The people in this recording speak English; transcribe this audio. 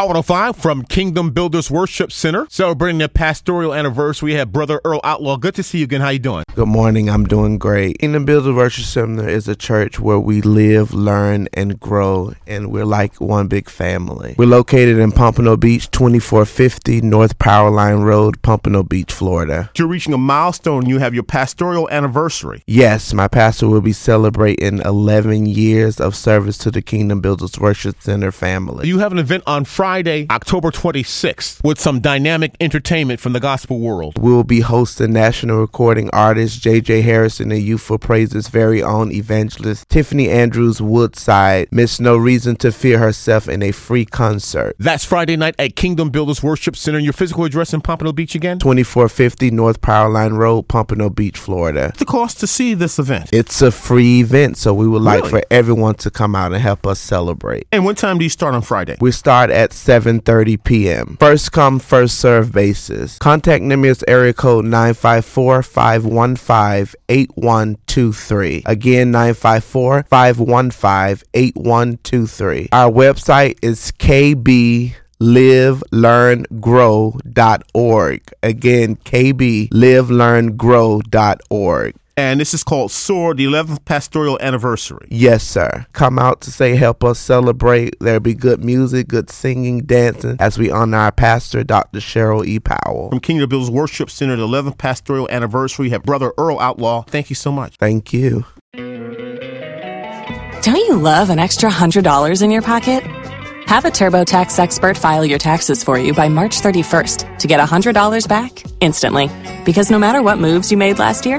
Hot 105 from Kingdom Builders Worship Center, celebrating their pastoral anniversary. We have Brother Earl Outlaw. Good to see you again. How you doing? Good morning. I'm doing great. Kingdom Builders Worship Center is a church where we live, learn, and grow, and we're like one big family. We're located in Pompano Beach, 2450 North Powerline Road, Pompano Beach, Florida. You're reaching a milestone. You have your pastoral anniversary. Yes, my pastor will be celebrating 11 years of service to the Kingdom Builders Worship Center family. You have an event on Friday, October 26th, with some dynamic entertainment from the gospel world. We will be hosting national recording artist J.J. Hairston and Youthful Praise's very own evangelist Tiffany Andrews Woodside. Miss No Reason to Fear herself in a free concert. That's Friday night at Kingdom Builders Worship Center. Your physical address in Pompano Beach again? 2450 North Powerline Road, Pompano Beach, Florida. What's the cost to see this event? It's a free event, so we would like Really? for everyone to come out and help us celebrate. And what time do you start on Friday? We start at 7:30 p.m. First come, first serve basis. Contact Nimius area code 954-515-8123. Again 954-515-8123. Our website is kblive.learngrow.org. Again kblive.learngrow.org. And this is called SOAR, the 11th pastoral anniversary. Yes, sir. Come out to say, help us celebrate. There'll be good music, good singing, dancing as we honor our pastor, Dr. Cheryl E. Powell. From Kingdom Builders Worship Center, the 11th pastoral anniversary. You have Brother Earl Outlaw. Thank you so much. Thank you. Don't you love an extra $100 in your pocket? Have a TurboTax expert file your taxes for you by March 31st to get $100 back instantly. Because no matter what moves you made last year,